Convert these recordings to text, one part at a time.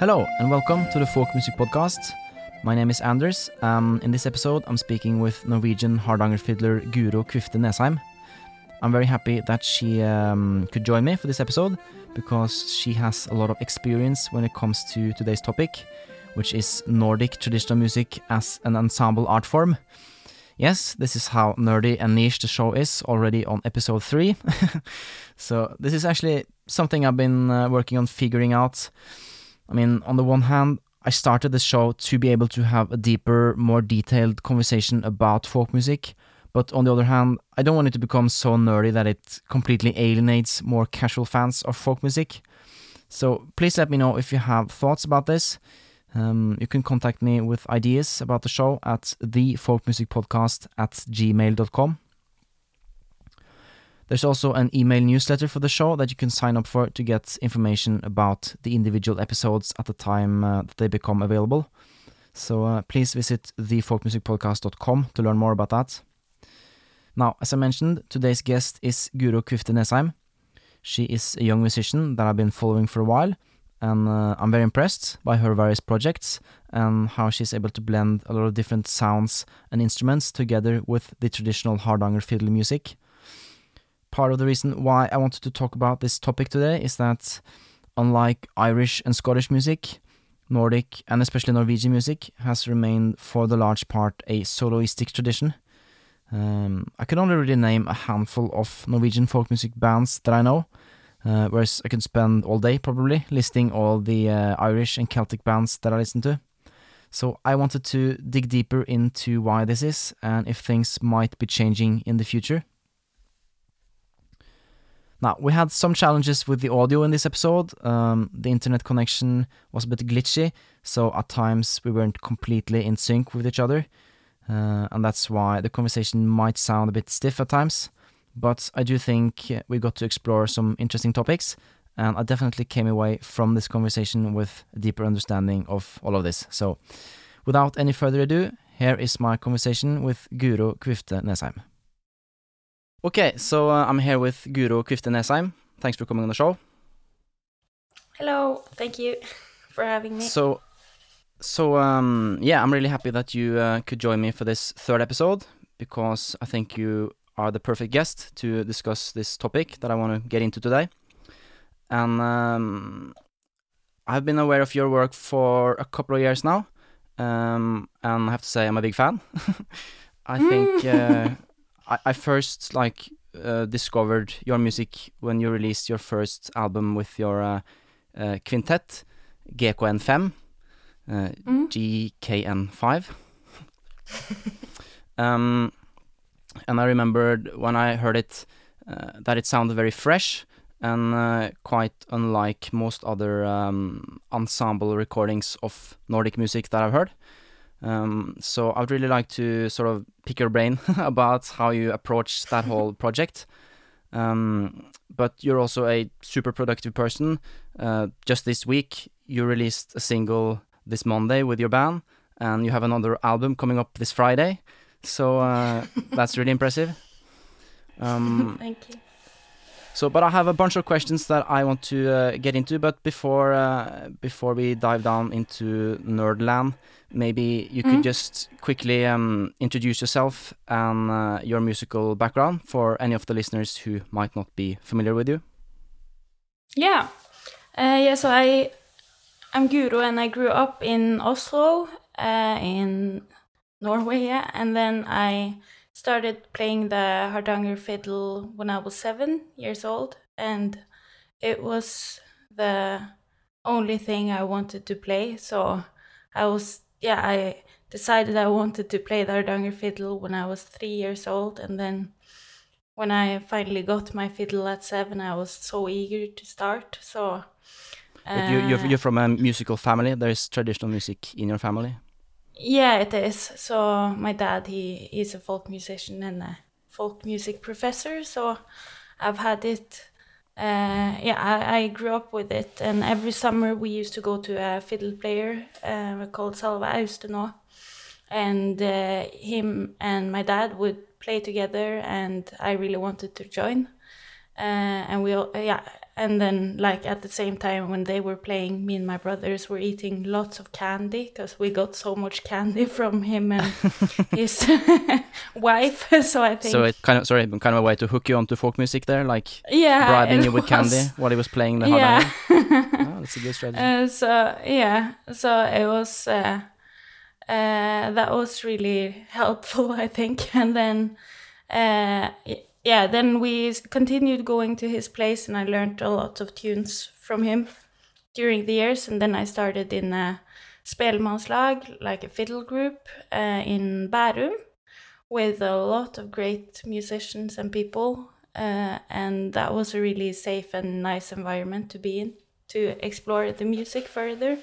Hello, and welcome to the Folk Music Podcast. My name is Anders. Um, in this episode, I'm speaking with Norwegian Hardanger fiddler Guro Kvifte Nesheim. I'm very happy that she um, could join me for this episode because she has a lot of experience when it comes to today's topic, which is Nordic traditional music as an ensemble art form. Yes, this is how nerdy and niche the show is already on episode 3. so, this is actually something I've been uh, working on figuring out. I mean, on the one hand, I started the show to be able to have a deeper, more detailed conversation about folk music, but on the other hand, I don't want it to become so nerdy that it completely alienates more casual fans of folk music. So please let me know if you have thoughts about this. Um, you can contact me with ideas about the show at thefolkmusicpodcast at gmail.com. There's also an email newsletter for the show that you can sign up for to get information about the individual episodes at the time uh, that they become available. So uh, please visit thefolkmusicpodcast.com to learn more about that. Now, as I mentioned, today's guest is Guro Kvifte Nesheim. She is a young musician that I've been following for a while, and uh, I'm very impressed by her various projects and how she's able to blend a lot of different sounds and instruments together with the traditional Hardanger fiddle music part of the reason why I wanted to talk about this topic today is that, unlike Irish and Scottish music, Nordic and especially Norwegian music has remained for the large part a soloistic tradition. Um, I can only really name a handful of Norwegian folk music bands that I know, uh, whereas I could spend all day probably listing all the uh, Irish and Celtic bands that I listen to. So I wanted to dig deeper into why this is and if things might be changing in the future. Now, we had some challenges with the audio in this episode. Um, the internet connection was a bit glitchy, so at times we weren't completely in sync with each other, uh, and that's why the conversation might sound a bit stiff at times. But I do think we got to explore some interesting topics, and I definitely came away from this conversation with a deeper understanding of all of this. So, without any further ado, here is my conversation with Guro Kvifte Nesheim. Okay, so uh, I'm here with Guro Kvifte Nesheim. Thanks for coming on the show. Hello, thank you for having me. So, so um, yeah, I'm really happy that you uh, could join me for this third episode because I think you are the perfect guest to discuss this topic that I want to get into today. And um, I've been aware of your work for a couple of years now, um, and I have to say I'm a big fan. I think. Uh, I, I first like uh, discovered your music when you released your first album with your uh, uh, quintet, GKN5, uh, mm. GKN5. um, and I remembered when I heard it uh, that it sounded very fresh and uh, quite unlike most other um, ensemble recordings of Nordic music that I've heard. Um, so I would really like to sort of pick your brain about how you approach that whole project. Um, but you're also a super productive person. Uh, just this week, you released a single this Monday with your band, and you have another album coming up this Friday. So uh, that's really impressive. Um, Thank you. So, but I have a bunch of questions that I want to uh, get into. But before uh, before we dive down into Nerdland, maybe you could mm. just quickly um, introduce yourself and uh, your musical background for any of the listeners who might not be familiar with you. Yeah, uh, yeah. So I I'm Guro, and I grew up in Oslo, uh, in Norway. Yeah, and then I started playing the Hardanger fiddle when I was seven years old, and it was the only thing I wanted to play. So I was, yeah, I decided I wanted to play the Hardanger fiddle when I was three years old, and then when I finally got my fiddle at seven, I was so eager to start. So. Uh, you, you're, you're from a musical family. There's traditional music in your family. Yeah, it is. So my dad, he is a folk musician and a folk music professor. So I've had it. Uh, yeah, I, I, grew up with it, and every summer we used to go to a fiddle player uh, called Salva Austenå, and uh, him and my dad would play together, and I really wanted to join. Uh, and we, all, yeah, and then like at the same time when they were playing, me and my brothers were eating lots of candy because we got so much candy from him and his wife. so I think So it kind of sorry, kind of a way to hook you onto folk music there, like yeah, bribing you with candy while he was playing the Yeah. oh, that's a good strategy. Uh, so yeah, so it was uh, uh, that was really helpful, I think. And then uh, yeah, then we continued going to his place, and I learned a lot of tunes from him during the years. And then I started in a spelmanslag, like a fiddle group uh, in Bærum, with a lot of great musicians and people. Uh, and that was a really safe and nice environment to be in to explore the music further.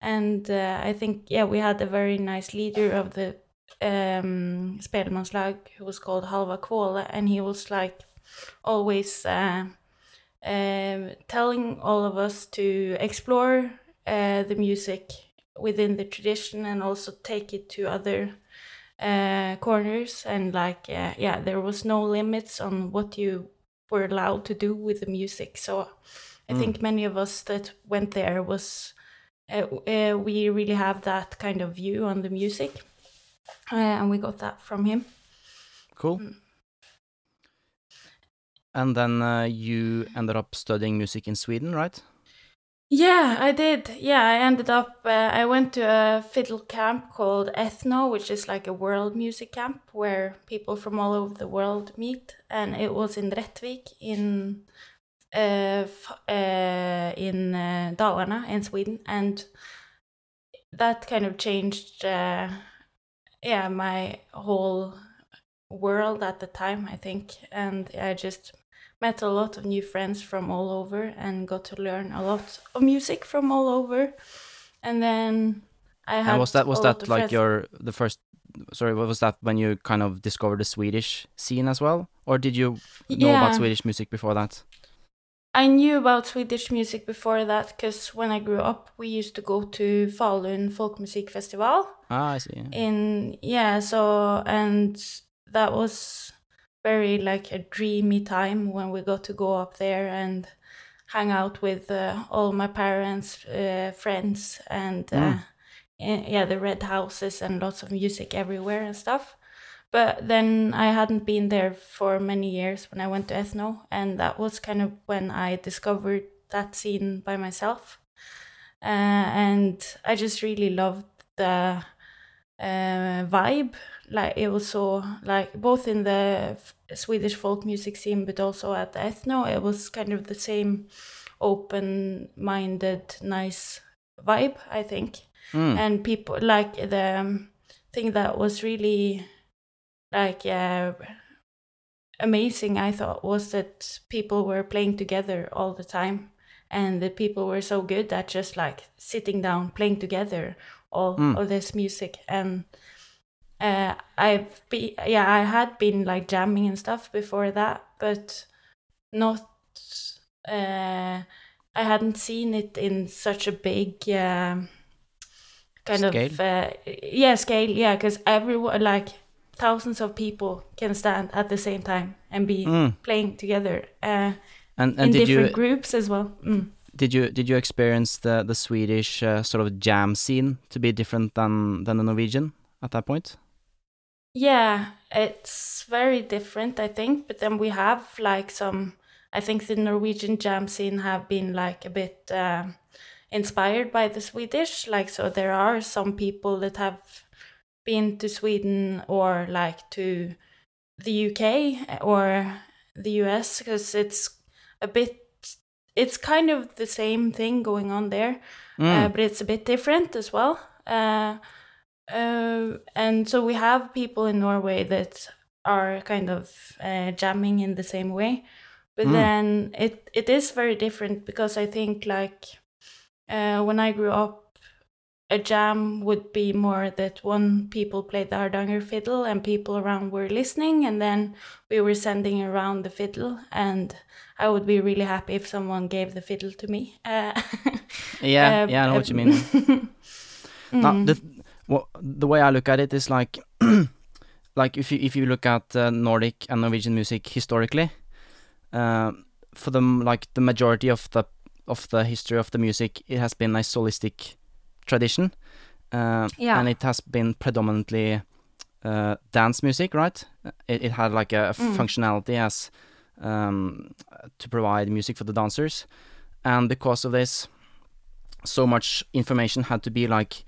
And uh, I think, yeah, we had a very nice leader of the um, spelmanslag who was called Halva Kvåle, and he was like always uh, um telling all of us to explore uh, the music within the tradition and also take it to other uh, corners. And like, uh, yeah, there was no limits on what you were allowed to do with the music. So I Mm. think many of us that went there was uh, uh, we really have that kind of view on the music, uh, and we got that from him. Cool. Mm. And then uh, you ended up studying music in Sweden, right? Yeah, I did. Yeah, I ended up. Uh, I went to a fiddle camp called Ethno, which is like a world music camp where people from all over the world meet, and it was in Rättvik in uh, f- uh, in uh, Dalarna in Sweden, and that kind of changed. Yeah, my whole world at the time, I think, and I just met a lot of new friends from all over and got to learn a lot of music from all over. And then I had And was that was that like friends- your the first? Sorry, what was that when you kind of discovered the Swedish scene as well, or did you know yeah. about Swedish music before that? I knew about Swedish music before that because when I grew up, we used to go to Falun Folkmusik Festival. Ah, I see. in yeah so and that was very like a dreamy time when we got to go up there and hang out with uh, all my parents uh, friends and uh, Mm. yeah the red houses and lots of music everywhere and stuff but then i hadn't been there for many years when i went to ethno and that was kind of when i discovered that scene by myself uh, and i just really loved the uh, vibe. Like it was so like both in the f- Swedish folk music scene, but also at ethno, it was kind of the same open-minded, nice vibe. I think, Mm. and people like the um, thing that was really like uh, amazing. I thought was that people were playing together all the time. And the people were so good at just like sitting down, playing together, all Mm. of this music and uh, I've be yeah I had been like jamming and stuff before that but not uh, I hadn't seen it in such a big um kind of uh, yeah scale yeah because everyone like thousands of people can stand at the same time and be Mm. playing together uh, And in and did different you groups as well mm. did you did you experience the the Swedish uh, sort of jam scene to be different than than the Norwegian at that point? Yeah, it's very different, I think. But then we have like some. I think the Norwegian jam scene have been like a bit uh, inspired by the Swedish. Like, so there are some people that have been to Sweden or like to the UK or the US because it's a bit. It's kind of the same thing going on there, Mm. uh, but it's a bit different as well. Uh, uh, and so we have people in Norway that are kind of uh, jamming in the same way, but Mm. then it it is very different because I think like uh, when I grew up, a jam would be more that one people played the hardanger fiddle and people around were listening, and then we were sending around the fiddle, and I would be really happy if someone gave the fiddle to me. Uh, yeah, uh, yeah, I know what you uh, mean. Now, mm. the well, the way I look at it is like like if you if you look at uh, Nordic and Norwegian music historically, uh, for the like the majority of the of the history of the music, it has been a solistic tradition, uh, Yeah. and it has been predominantly uh, dance music, right? It, it had like a, Mm. functionality as um, to provide music for the dancers, and because of this, so much information had to be like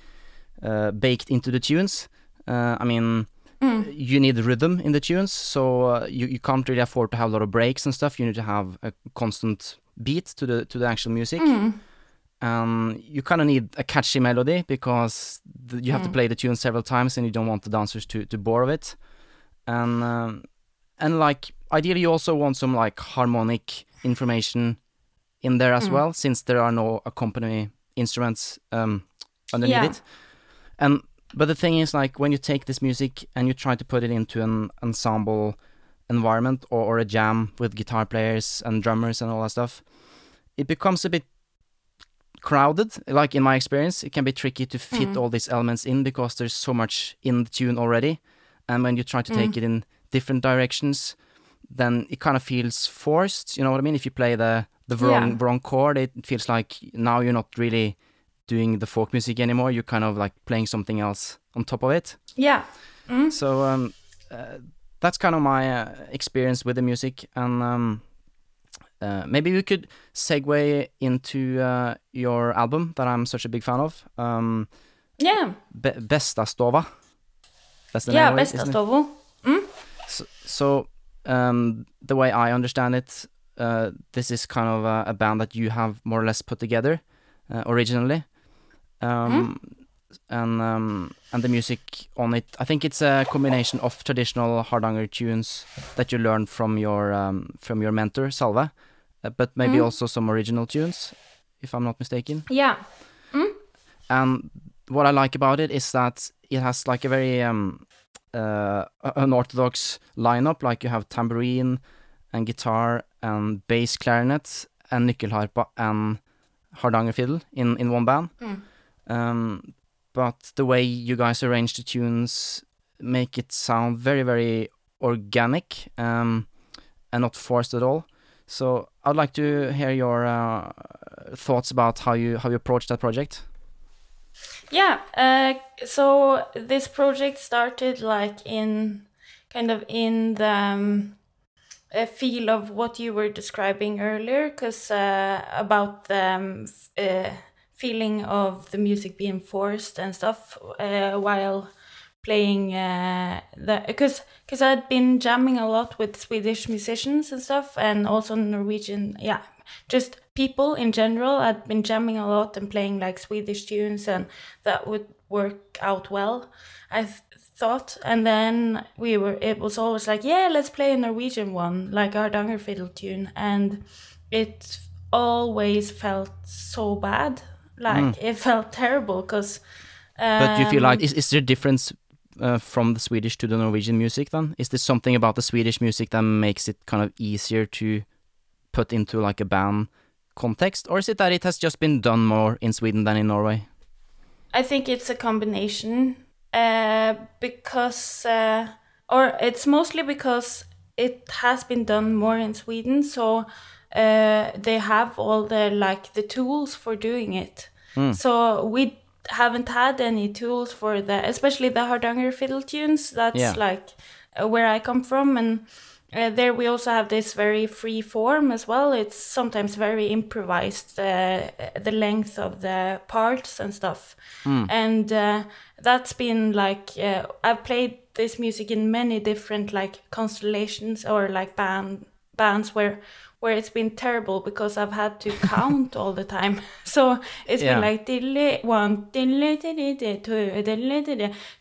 uh, baked into the tunes. Uh, I mean, Mm. you need rhythm in the tunes, so uh, you you can't really afford to have a lot of breaks and stuff. You need to have a constant beat to the to the actual music. Mm. Um, you kind of need a catchy melody because you have to Mm. play the tune several times, and you don't want the dancers to to bore of it. And um, and like ideally, you also want some like harmonic information in there as Mm. well, since there are no accompanying instruments um, underneath Yeah. it. And but the thing is, like when you take this music and you try to put it into an ensemble environment or, or a jam with guitar players and drummers and all that stuff, it becomes a bit crowded. Like in my experience, it can be tricky to fit Mm. all these elements in because there's so much in the tune already. And when you try to take Mm. it in different directions, then it kind of feels forced. You know what I mean? If you play the the wrong Yeah. wrong chord, it feels like now you're not really doing the folk music anymore. You're kind of like playing something else on top of it. Yeah. Mm. So um, uh, that's kind of my uh, experience with the music, and um, maybe we could segue into uh, your album that I'm such a big fan of, um, Yeah. Be- Bestastova. That's the yeah, name of it, bästa? Stovo. Mm. So, so um, the way I understand it, uh, this is kind of a, a band that you have more or less put together uh, originally, um, and um, and the music on it. I think it's a combination of traditional Hardanger tunes that you learned from your um, from your mentor Salva, uh, but maybe Mhm. also some original tunes, if I'm not mistaken. Yeah. And what I like about it is that it has like a very um, uh, unorthodox lineup. Like you have tambourine and guitar and bass clarinet and nyckelharpa and Hardanger fiddle in, in one band. Mm. Um, but the way you guys arrange the tunes make it sound very, very organic um, and not forced at all. So I'd like to hear your uh, thoughts about how you how you approach that project. Yeah. Uh, so this project started like in kind of in the um, feel of what you were describing earlier, because uh, about the um, uh, feeling of the music being forced and stuff uh, while playing uh, the because because I'd been jamming a lot with Swedish musicians and stuff, and also Norwegian, yeah, just people in general. I'd been jamming a lot and playing like Swedish tunes, and that would work out well. I th- thought, and then we were. It was always like, yeah, let's play a Norwegian one, like Hardanger fiddle tune, and it always felt so bad. Like it felt terrible because. But do you feel like is, is there a difference uh, from the Swedish to the Norwegian music then? Is there something about the Swedish music that makes it kind of easier to put into like a band context, or is it that it has just been done more in Sweden than in Norway? I think it's a combination uh, because, uh, or it's mostly because it has been done more in Sweden, so uh, they have all the like the tools for doing it. So we haven't had any tools for the, especially the Hardanger fiddle tunes. That's Yeah. like uh, where I come from, and uh, there we also have this very free form as well. It's sometimes very improvised, uh, the length of the parts and stuff. And uh, that's been like uh, I've played this music in many different like constellations or like band bands where where it's been terrible because I've had to count all the time. So it's Yeah. been like one, two,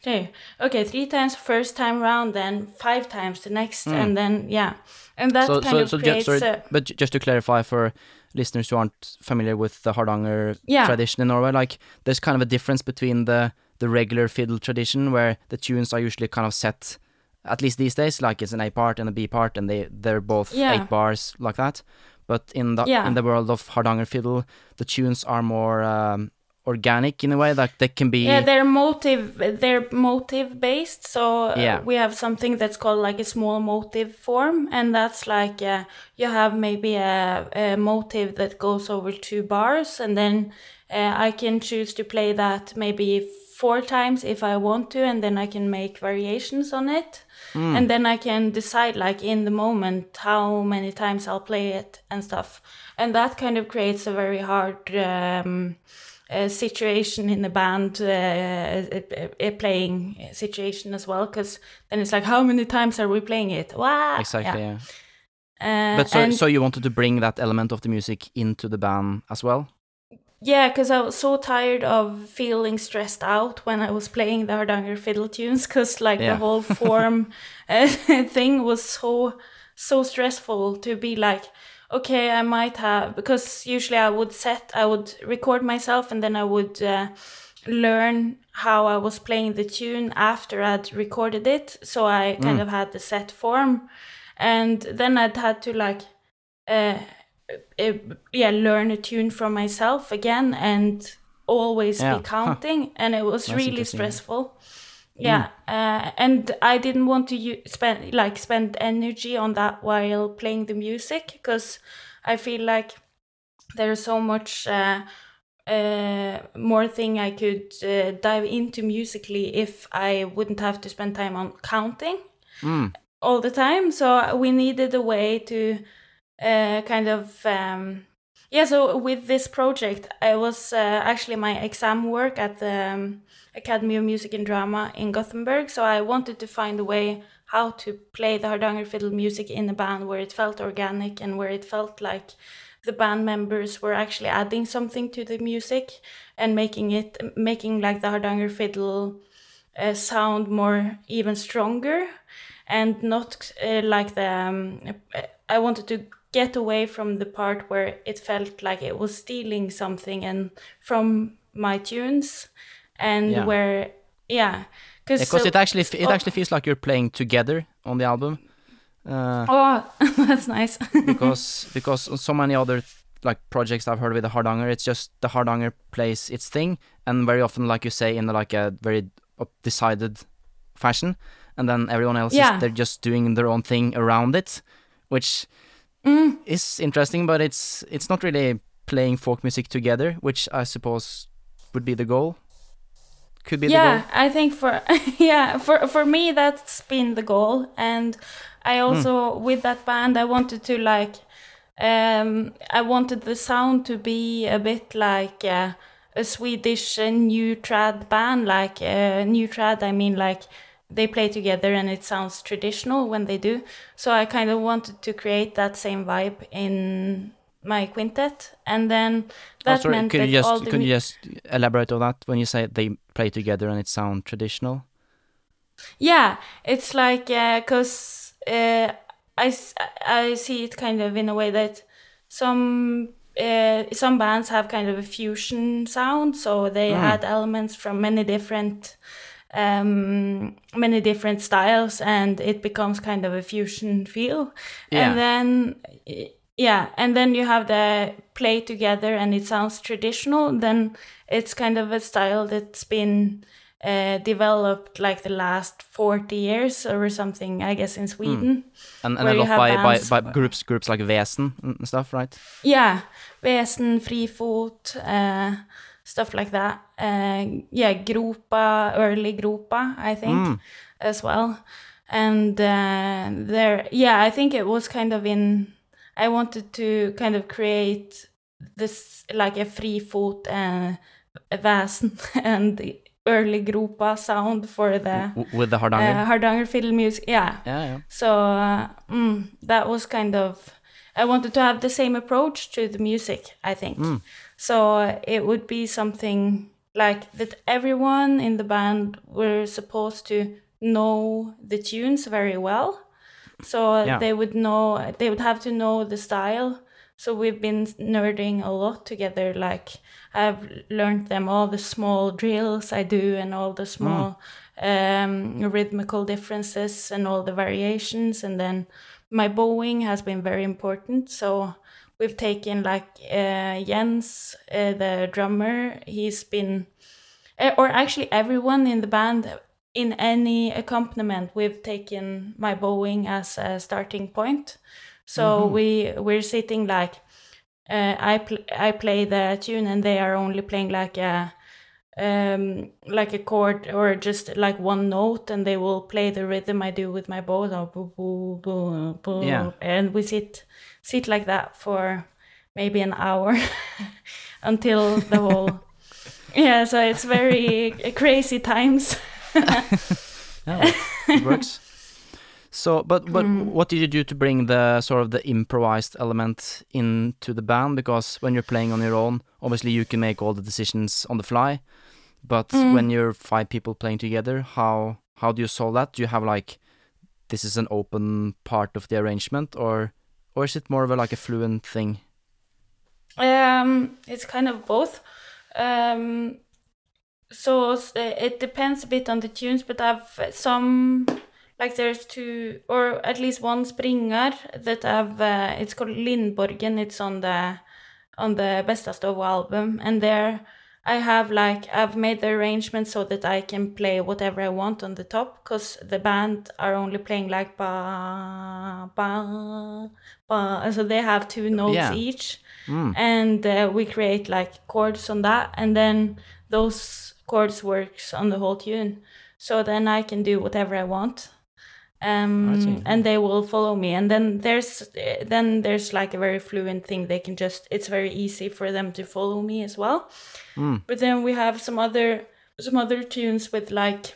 three. Okay, three times first time round, then five times the next, and hmm. then yeah, and that so, kind so, of so creates. sorry, a, but just to clarify for listeners who aren't familiar with the Hardanger Yeah. tradition in Norway, like there's kind of a difference between the the regular fiddle tradition where the tunes are usually kind of set at least these days like it's an A part and a B part and they they're both Yeah. eight bars like that but in the Yeah. in the world of Hardanger fiddle the tunes are more um, organic in a way like they can be yeah they're motive they're motive based so uh, Yeah. we have something that's called like a small motive form and that's like uh, you have maybe a, a motive that goes over two bars and then uh, i can choose to play that maybe four times if i want to and then i can make variations on it and then i can decide like in the moment how many times i'll play it and stuff. And that kind of creates a very hard um, uh, situation in the band uh, a, a playing situation as well because then it's like how many times are we playing it? Wow exactly yeah. yeah. Uh, but so so you wanted to bring that element of the music into the band as well Yeah, because I was so tired of feeling stressed out when I was playing the Hardanger fiddle tunes, because like Yeah. the whole form uh, thing was so so stressful to be like, okay, I might have because usually I would set, I would record myself, and then I would uh, learn how I was playing the tune after I'd recorded it, so I kind of had the set form, and then I'd had to like. Uh, uh, yeah learn a tune from myself again and always Yeah, be huh. counting and it was That's really yeah. stressful yeah uh, and i didn't want to u- spend like spend energy on that while playing the music because i feel like there's so much uh, uh, more thing i could uh, dive into musically if i wouldn't have to spend time on counting mm. all the time. So we needed a way to uh, kind of um, yeah. So with this project, I was uh, actually my exam work at the um, Academy of Music and Drama in Gothenburg. So I wanted to find a way how to play the Hardanger fiddle music in a band where it felt organic and where it felt like the band members were actually adding something to the music and making it making like the Hardanger fiddle uh, sound more even stronger and not uh, like the um, I wanted to get away from the part where it felt like it was stealing something and from my tunes and Yeah. where yeah because it actually it oh. actually feels like you're playing together on the album uh, oh that's nice because because on so many other like projects I've heard with the Hardanger, it's just the Hardanger plays its thing, and very often, like you say, in like a very decided fashion, and then everyone else Yeah. is they're just doing their own thing around it, which Mm. is interesting, but it's it's not really playing folk music together, which I suppose would be the goal. Could be the goal. yeah i think for yeah for for me that's been the goal and i Hmm. also with that band i wanted to like um i wanted the sound to be a bit like uh, a swedish uh, new trad band like uh, new trad i mean like they play together and it sounds traditional when they do so i kind of wanted to create that same vibe in my quintet and then that Oh, sorry, meant could that you all just the could you just elaborate on that when you say they play together and it sounds traditional? Yeah, it's like because uh, I s- I see it kind of in a way that some uh, some bands have kind of a fusion sound, so they Mm. add elements from many different um many different styles and it becomes kind of a fusion feel Yeah. and then yeah and then you have the play together and it sounds traditional then it's kind of a style that's been uh, developed like the last 40 years or something i guess in sweden And, and a lot by, by, bands- by groups groups like Väsen and stuff, right? yeah väsen frifot uh, stuff like that uh, yeah Groupa early Groupa i think Mm. as well and uh, there yeah i think it was kind of in i wanted to kind of create this like a frifot uh, väsen and the early Groupa sound for the with the Hardanger. uh, hardanger fiddle music yeah yeah, yeah. so uh, mm, that was kind of I wanted to have the same approach to the music. I think Mm. so. uh, It would be something like that. Everyone in the band were supposed to know the tunes very well, so Yeah. they would know. They would have to know the style. So we've been nerding a lot together. Like I've learned them all the small drills I do and all the small um, rhythmical differences and all the variations. And then my bowing has been very important. So we've taken like uh, Jens, uh, the drummer. He's been, uh, or actually everyone in the band in any accompaniment, we've taken my bowing as a starting point. So Mhm. we we're sitting like uh, I pl- I play the tune and they are only playing like a um like a chord or just like one note and they will play the rhythm I do with my bow so boo, boo, boo, boo, Yeah. and we sit sit like that for maybe an hour until the whole yeah so it's very crazy times Yeah, it works. So, but but Mm. what did you do to bring the sort of the improvised element into the band? Because when you're playing on your own, obviously you can make all the decisions on the fly. But Mm. when you're five people playing together, how how do you solve that? Do you have like this is an open part of the arrangement, or or is it more of a like a fluent thing? Um, it's kind of both. Um, so it depends a bit on the tunes, but I've some like there's two or at least one Springer that I've. Uh, it's called Lindborgen. It's on the on the Besta Stove album, and there I have like I've made the arrangement so that I can play whatever I want on the top because the band are only playing like ba ba ba, so they have two notes Yeah. each Mm. and uh, we create like chords on that and then those chords works on the whole tune so then i can do whatever i want um and they will follow me and then there's then there's like a very fluent thing they can just it's very easy for them to follow me as well Mm. but then we have some other some other tunes with like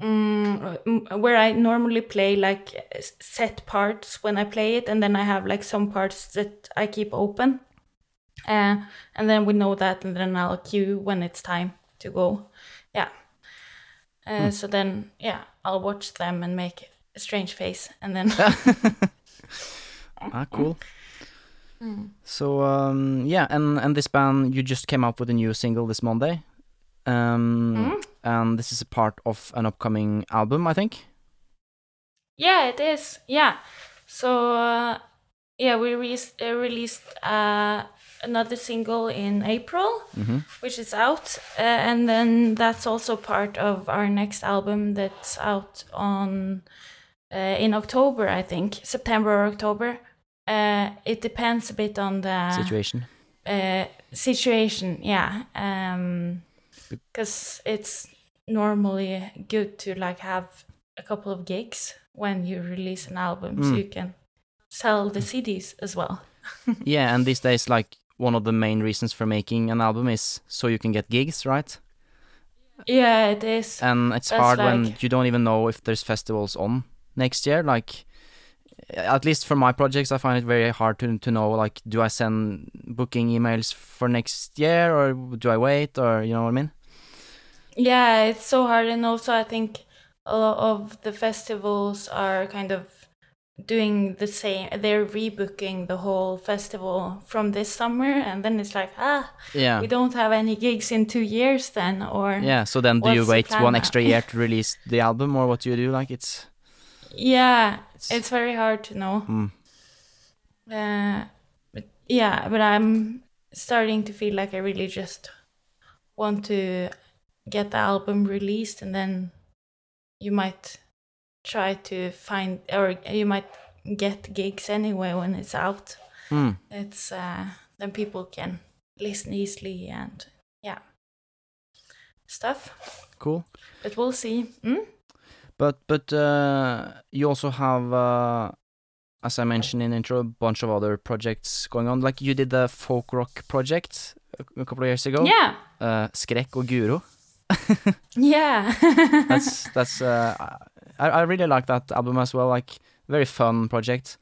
mm, mm, where I normally play like set parts when I play it, and then I have like some parts that I keep open, uh, and then we know that, and then I'll cue when it's time to go. Yeah. Uh, Hmm. So then, yeah, I'll watch them and make a strange face, and then. ah, cool. Mm. So um, yeah, and and this band you just came out with a new single this Monday, um, Mm. and this is a part of an upcoming album, I think. Yeah, it is. Yeah. So uh, yeah, we re- uh, released uh, another single in April, hmm which is out, uh, and then that's also part of our next album that's out on in October, I think, September or October. Uh, it depends a bit on the Situation. uh, situation, yeah. Um, because it's normally good to like have a couple of gigs when you release an album, so Mm. you can sell the CDs as well. yeah, and these days, like one of the main reasons for making an album is so you can get gigs, right? Yeah, it is. And it's That's hard when you don't even know if there's festivals on next year. Like, at least for my projects, I find it very hard to to know. Like, do I send booking emails for next year, or do I wait, or you know what I mean? Yeah, it's so hard, and also I think a lot of the festivals are kind of doing the same. They're rebooking the whole festival from this summer, and then it's like, ah, Yeah. we don't have any gigs in two years then, or Yeah, so then do you What's the wait one extra year to release the album, or what do you do? Like, it's. Yeah, it's, it's very hard to know. mm, Uh, but yeah, but I'm starting to feel like I really just want to get the album released, and then you might try to find, or you might get gigs anyway when it's out. mm, It's uh, then people can listen easily and yeah, stuff. cool. But we'll see. Mm? But but uh, you also have, uh, as I mentioned in intro, a bunch of other projects going on. Like you did the folk rock project a, couple of years ago. Yeah, Uh, Skrekk og Guro. yeah. That's that's. Uh, I I really like that album as well. Like very fun project.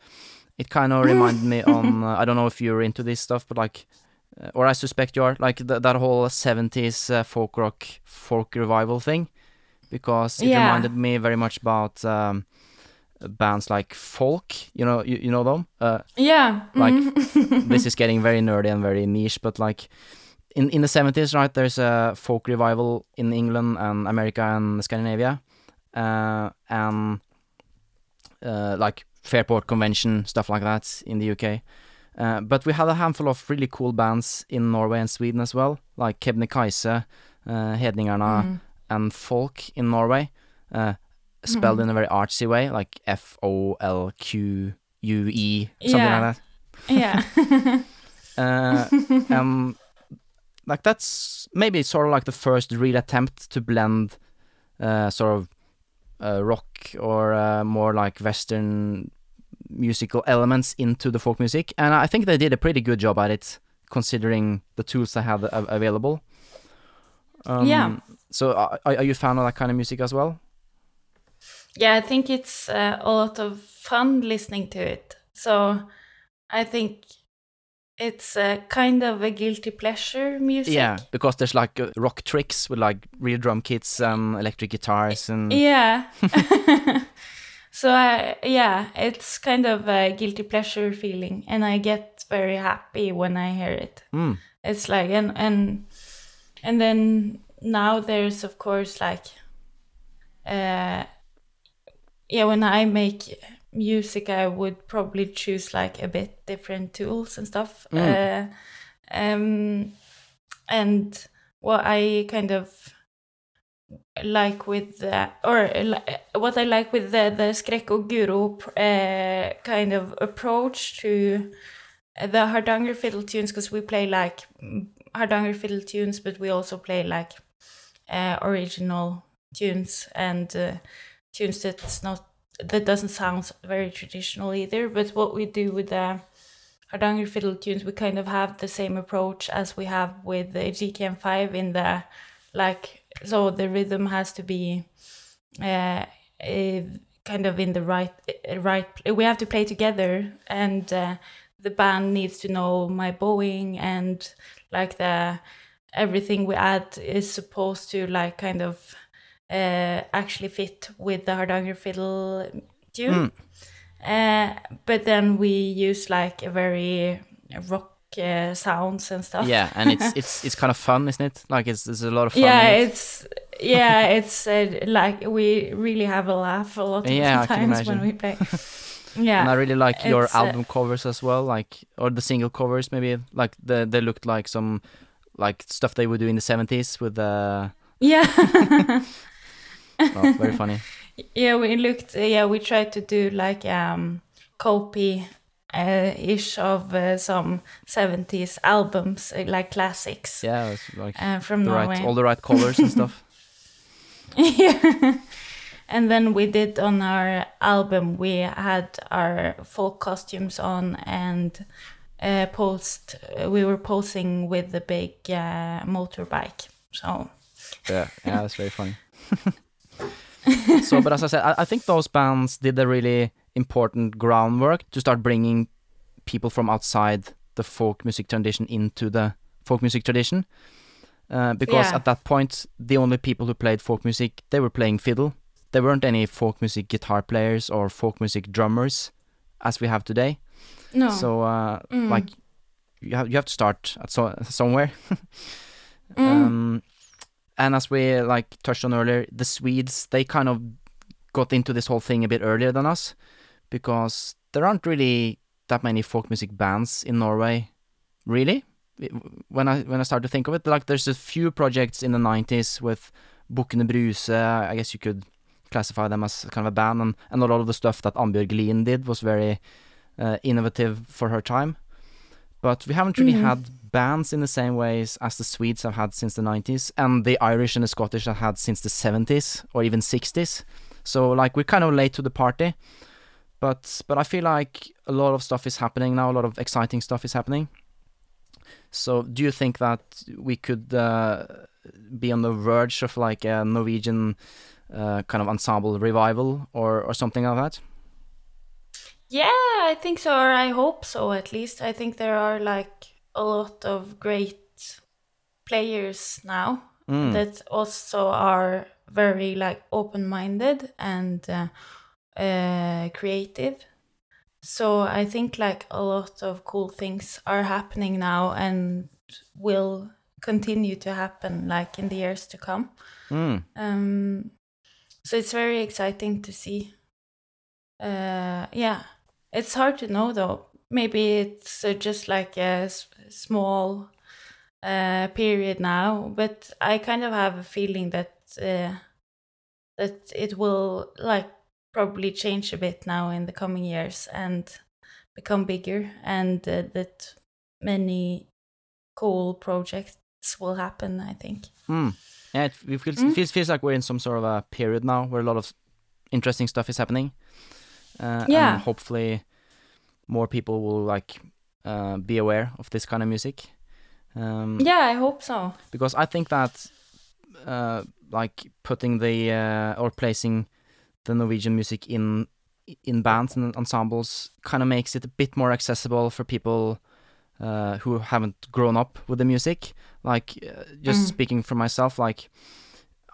It kind of reminded me on. Uh, I don't know if you're into this stuff, but like. Uh, or I suspect you are like th- that whole 70s uh, folk rock folk revival thing because it Yeah. reminded me very much about um, bands like folk you know you, you know them uh, yeah. Like, mhm. this is getting very nerdy and very niche but like in in the 70s right there's a folk revival in England and America and Scandinavia uh, and uh, like Fairport Convention stuff like that in the UK Uh, but we had a handful of really cool bands in Norway and Sweden as well, like Kebnekajse, uh, Hedningarna, Mm. And Folque in Norway, uh, spelled in a very artsy way, like F O L Q U E, something Yeah. like that. Yeah. Uh, and like that's maybe sort of like the first real attempt to blend uh, sort of uh, rock or uh, more like Western musical elements into the folk music, and I think they did a pretty good job at it, considering the tools they had a- available. Um, Yeah. So, are, are you a fan of that kind of music as well? yeah, I think it's uh, a lot of fun listening to it. So I think it's uh, kind of a guilty pleasure music. Yeah, because there's like uh, rock tricks with like real drum kits and electric guitars and Yeah. so I, yeah, it's kind of a guilty pleasure feeling, and I get very happy when I hear it. Mm. It's like and and and then now there's of course like, uh, yeah, when I make music, I would probably choose like a bit different tools and stuff. Mm. Uh, um, and what I kind of like with the or li- what I like with the the skrekk og guro uh, kind of approach to the Hardanger fiddle tunes because we play like Hardanger fiddle tunes, but we also play like uh, original tunes and uh, tunes that's not that doesn't sound very traditional either. But what we do with the Hardanger fiddle tunes, we kind of have the same approach as we have with the GKN5 in the like so the rhythm has to be uh, uh, kind of in the right uh, right we have to play together and uh, the band needs to know my bowing and like the everything we add is supposed to like kind of uh, actually fit with the Hardanger fiddle tune. Uh, but then we use like a very rock uh, sounds and stuff. yeah, and it's it's it's kind of fun, isn't it? Like it's there's a lot of fun. yeah, in it. it's yeah, it's uh, like we really have a laugh a lot of Yeah, times when we play. Yeah, and I really like your uh, album covers as well, like or the single covers maybe. Like the they looked like some like stuff they would do in the seventies with the yeah. oh, very funny. Yeah, we looked. Uh, yeah, we tried to do like um copy uh, ish of uh, some seventies albums, uh, like classics Yeah, like uh, from the Norway. right all the right colors and stuff. yeah. And then we did on our album, we had our folk costumes on and uh, post. We were posing with the big uh, motorbike. So Yeah, yeah, that's very funny. so, but as I said, I, I think those bands did a really important groundwork to start bringing people from outside the folk music tradition into the folk music tradition. Uh, because Yeah. at that point, the only people who played folk music, they were playing fiddle. There weren't any folk music guitar players or folk music drummers, as we have today. no. So, uh, Mm. like, you have you have to start at so, somewhere. Mm. Um, and as we like touched on earlier, the Swedes they kind of got into this whole thing a bit earlier than us because there aren't really that many folk music bands in Norway, really. When I when I start to think of it, like there's a few projects in the '90s with Bukkene Bruse. I guess you could classify them as kind of a band, and, and a lot of the stuff that Annbjørg Lien did was very uh, innovative for her time. But we haven't really Mhm. had bands in the same ways as the Swedes have had since the 90s, and the Irish and the Scottish have had since the 70s or even 60s. So like we're kind of late to the party, but but I feel like a lot of stuff is happening now. A lot of exciting stuff is happening. So do you think that we could uh, be on the verge of like a Norwegian uh, kind of ensemble revival or or something like that? Yeah, I think so, or I hope so at least. I think there are like a lot of great players now Mm. that also are very like open-minded and uh, uh, creative. So I think like a lot of cool things are happening now and will continue to happen like in the years to come. Mm. Um, so it's very exciting to see. Uh, yeah, it's hard to know though maybe it's uh, just like a small uh, period now, but I kind of have a feeling that uh, that it will like probably change a bit now in the coming years and become bigger, and uh, that many cool projects will happen. I think. Hmm. Yeah, it, it, feels, Mm. it feels feels like we're in some sort of a period now where a lot of interesting stuff is happening. Uh, Yeah. And hopefully, more people will like uh, be aware of this kind of music. Um, Yeah, I hope so. because I think that uh, like putting the uh, or placing the Norwegian music in in bands and ensembles kind of makes it a bit more accessible for people uh, who haven't grown up with the music. Like uh, just Mm. speaking for myself, like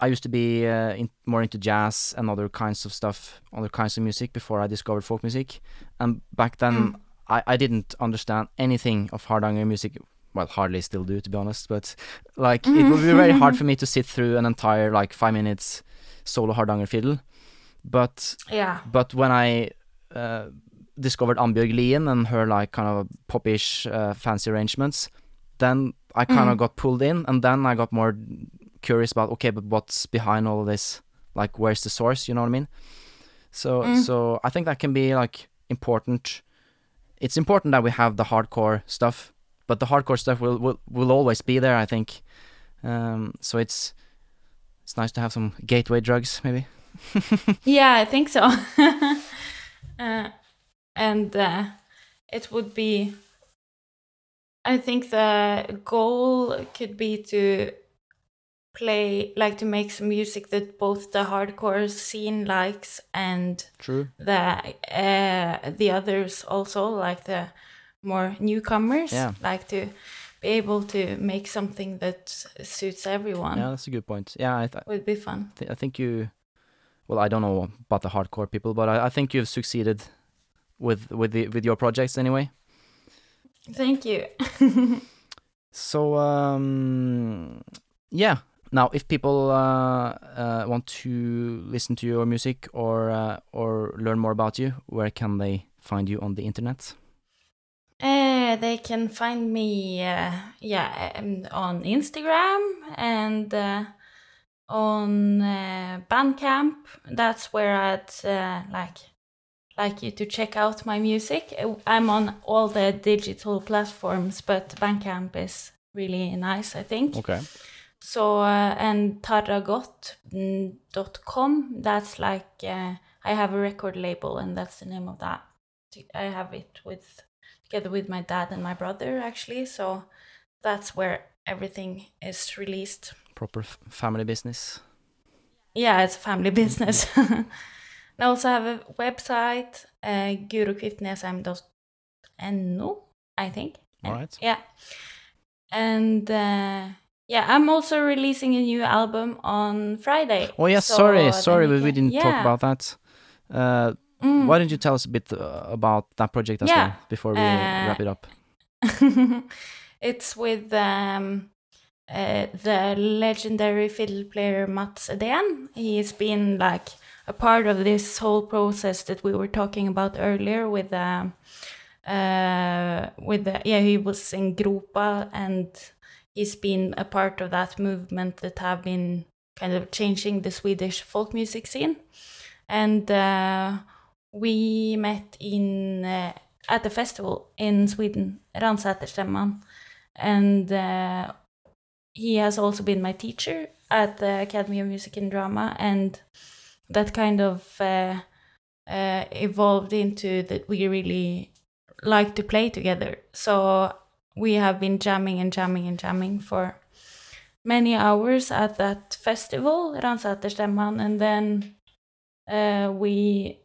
I used to be uh, in, more into jazz and other kinds of stuff, other kinds of music before I discovered folk music, and back then Mm. I, I didn't understand anything of Hardanger music. Well, hardly still do, to be honest. But like, it would be very hard for me to sit through an entire like five minutes solo Hardanger fiddle. But Yeah. but when I uh, discovered Annbjørg Lien and her like kind of popish uh, fancy arrangements, then I kind of Mm. got pulled in, and then I got more curious about okay, but what's behind all of this? Like, where's the source? You know what I mean? So Mm. so I think that can be like important. It's important that we have the hardcore stuff, but the hardcore stuff will will, will always be there. I think. Um, so it's it's nice to have some gateway drugs, maybe. Yeah, I think so. uh, and uh, it would be. I think the goal could be to play, like, to make some music that both the hardcore scene likes and True. the uh, the others also, like the more newcomers, Yeah. like to be able to make something that suits everyone. Yeah, that's a good point. Yeah, I, th- Would be fun. th- I think you. Well, I don't know about the hardcore people, but I, I think you've succeeded with with the with your projects anyway. Thank you. So um, yeah. Now, if people uh, uh, want to listen to your music or uh, or learn more about you, where can they find you on the internet? Uh, they can find me, uh, yeah, um, on Instagram and uh, on uh, Bandcamp. That's where I'd uh, like like you to check out my music. I'm on all the digital platforms, but Bandcamp is really nice, I think. Okay. So uh, and taragot.com. That's like uh, I have a record label, and that's the name of that. I have it with together with my dad and my brother actually. So that's where everything is released. Proper f- family business. Yeah, it's a family business. I also have a website, uh, gurokviftenesheim.no, I think. All right. Yeah. And uh, yeah, I'm also releasing a new album on Friday. Oh yeah, So sorry, sorry, we, we didn't talk about that. Uh, Mm. Why don't you tell us a bit uh, about that project as Yeah, well before we uh, wrap it up? it's with um, uh, the legendary fiddle player Mats Edén. He's been like a part of this whole process that we were talking about earlier with um, uh, with the, yeah he was in Groupa and he's been a part of that movement that have been kind of changing the Swedish folk music scene. And uh, we met in uh, at the festival in Sweden, Ransäterstämman, and uh, he has also been my teacher at the Academy of Music and Drama, and that kind of uh, uh, evolved into that we really like to play together. So we have been jamming and jamming and jamming for many hours at that festival, Ransäterstämman, and then uh, we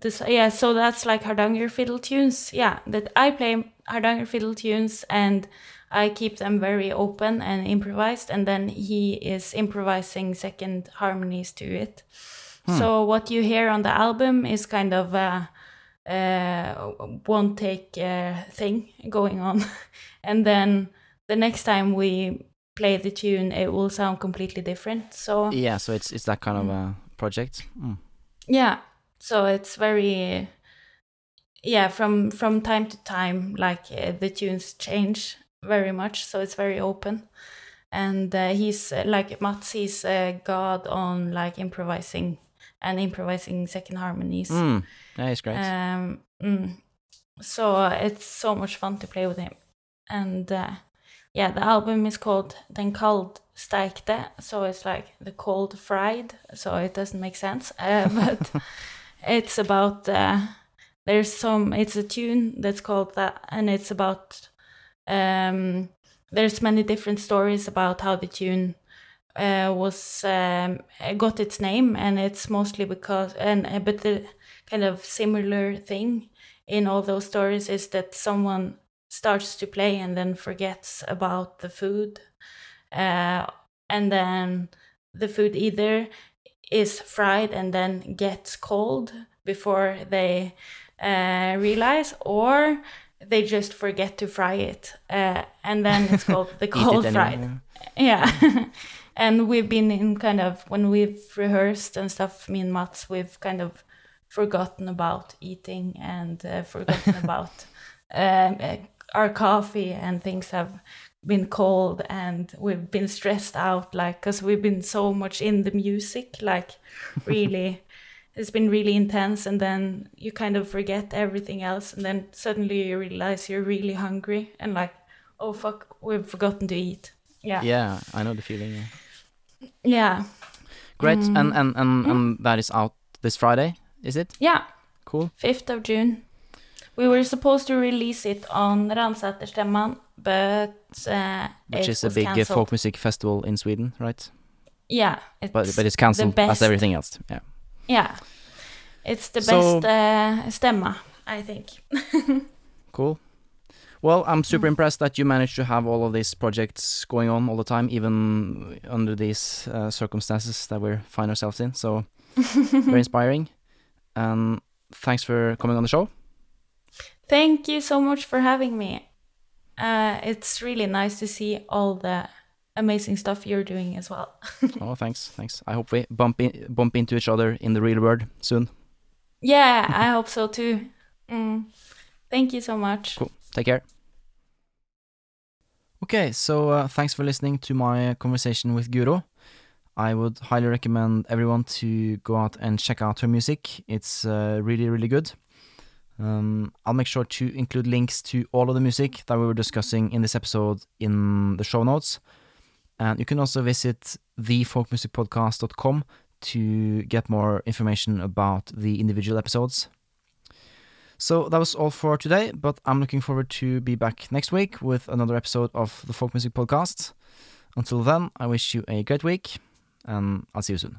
this yeah so that's like hardanger fiddle tunes yeah that i play hardanger fiddle tunes and i keep them very open and improvised and then he is improvising second harmonies to it. So what you hear on the album is kind of a, uh one take uh, thing going on. And then the next time we play the tune it will sound completely different. So Yeah, so it's it's that kind of a project. Mm. yeah so it's very yeah, from from time to time, like uh, the tunes change very much, so it's very open. And uh, he's uh, like Mats, he's a god on like improvising and improvising second harmonies. Mm. Yeah, he's great. Um, mm. So uh, it's so much fun to play with him. And uh, yeah, the album is called Den Kald Stekte, so it's like the cold fried, so it doesn't make sense. Uh, but it's about, uh, there's some, it's a tune that's called that, and it's about, um, there's many different stories about how the tune uh, was um, got its name, and it's mostly because and uh, but the kind of similar thing in all those stories is that someone starts to play and then forgets about the food, uh, and then the food either is fried and then gets cold before they uh, realize, or they just forget to fry it, uh, and then it's called the cold anyway, fried. Yeah. and we've been in kind of when we've rehearsed and stuff me and mats we've kind of forgotten about eating and uh, forgotten about um, uh, our coffee and things have been cold and we've been stressed out like because we've been so much in the music like really it's been really intense and then you kind of forget everything else and then suddenly you realize you're really hungry and like oh fuck we've forgotten to eat yeah yeah, I know the feeling. Yeah. yeah Great, Mm. and and and, and that is out this Friday, is it? yeah Cool. 5th of June. We were supposed to release it on Ransäterstämman, but uh, Which is a big uh, cancelled. folk music festival in Sweden, right? Yeah, But but it's cancelled as everything else. Yeah. Yeah, it's the So- best uh, stemma, I think. Cool. Well, I'm super Mm. impressed that you managed to have all of these projects going on all the time, even under these uh, circumstances that we find ourselves in. So very inspiring. And thanks for coming on the show. Thank you so much for having me. Uh, it's really nice to see all the amazing stuff you're doing as well. oh, thanks, thanks. I hope we bump in, bump into each other in the real world soon. yeah, I hope so too. Mm. Thank you so much. Cool. Take care. Okay, so uh, thanks for listening to my conversation with Guro. I would highly recommend everyone to go out and check out her music. It's uh, really, really good. Um, I'll make sure to include links to all of the music that we were discussing in this episode in the show notes. And you can also visit thefolkmusicpodcast.com to get more information about the individual episodes. So that was all for today, but I'm looking forward to be back next week with another episode of the Folk Music Podcast. Until then, I wish you a great week, and I'll see you soon.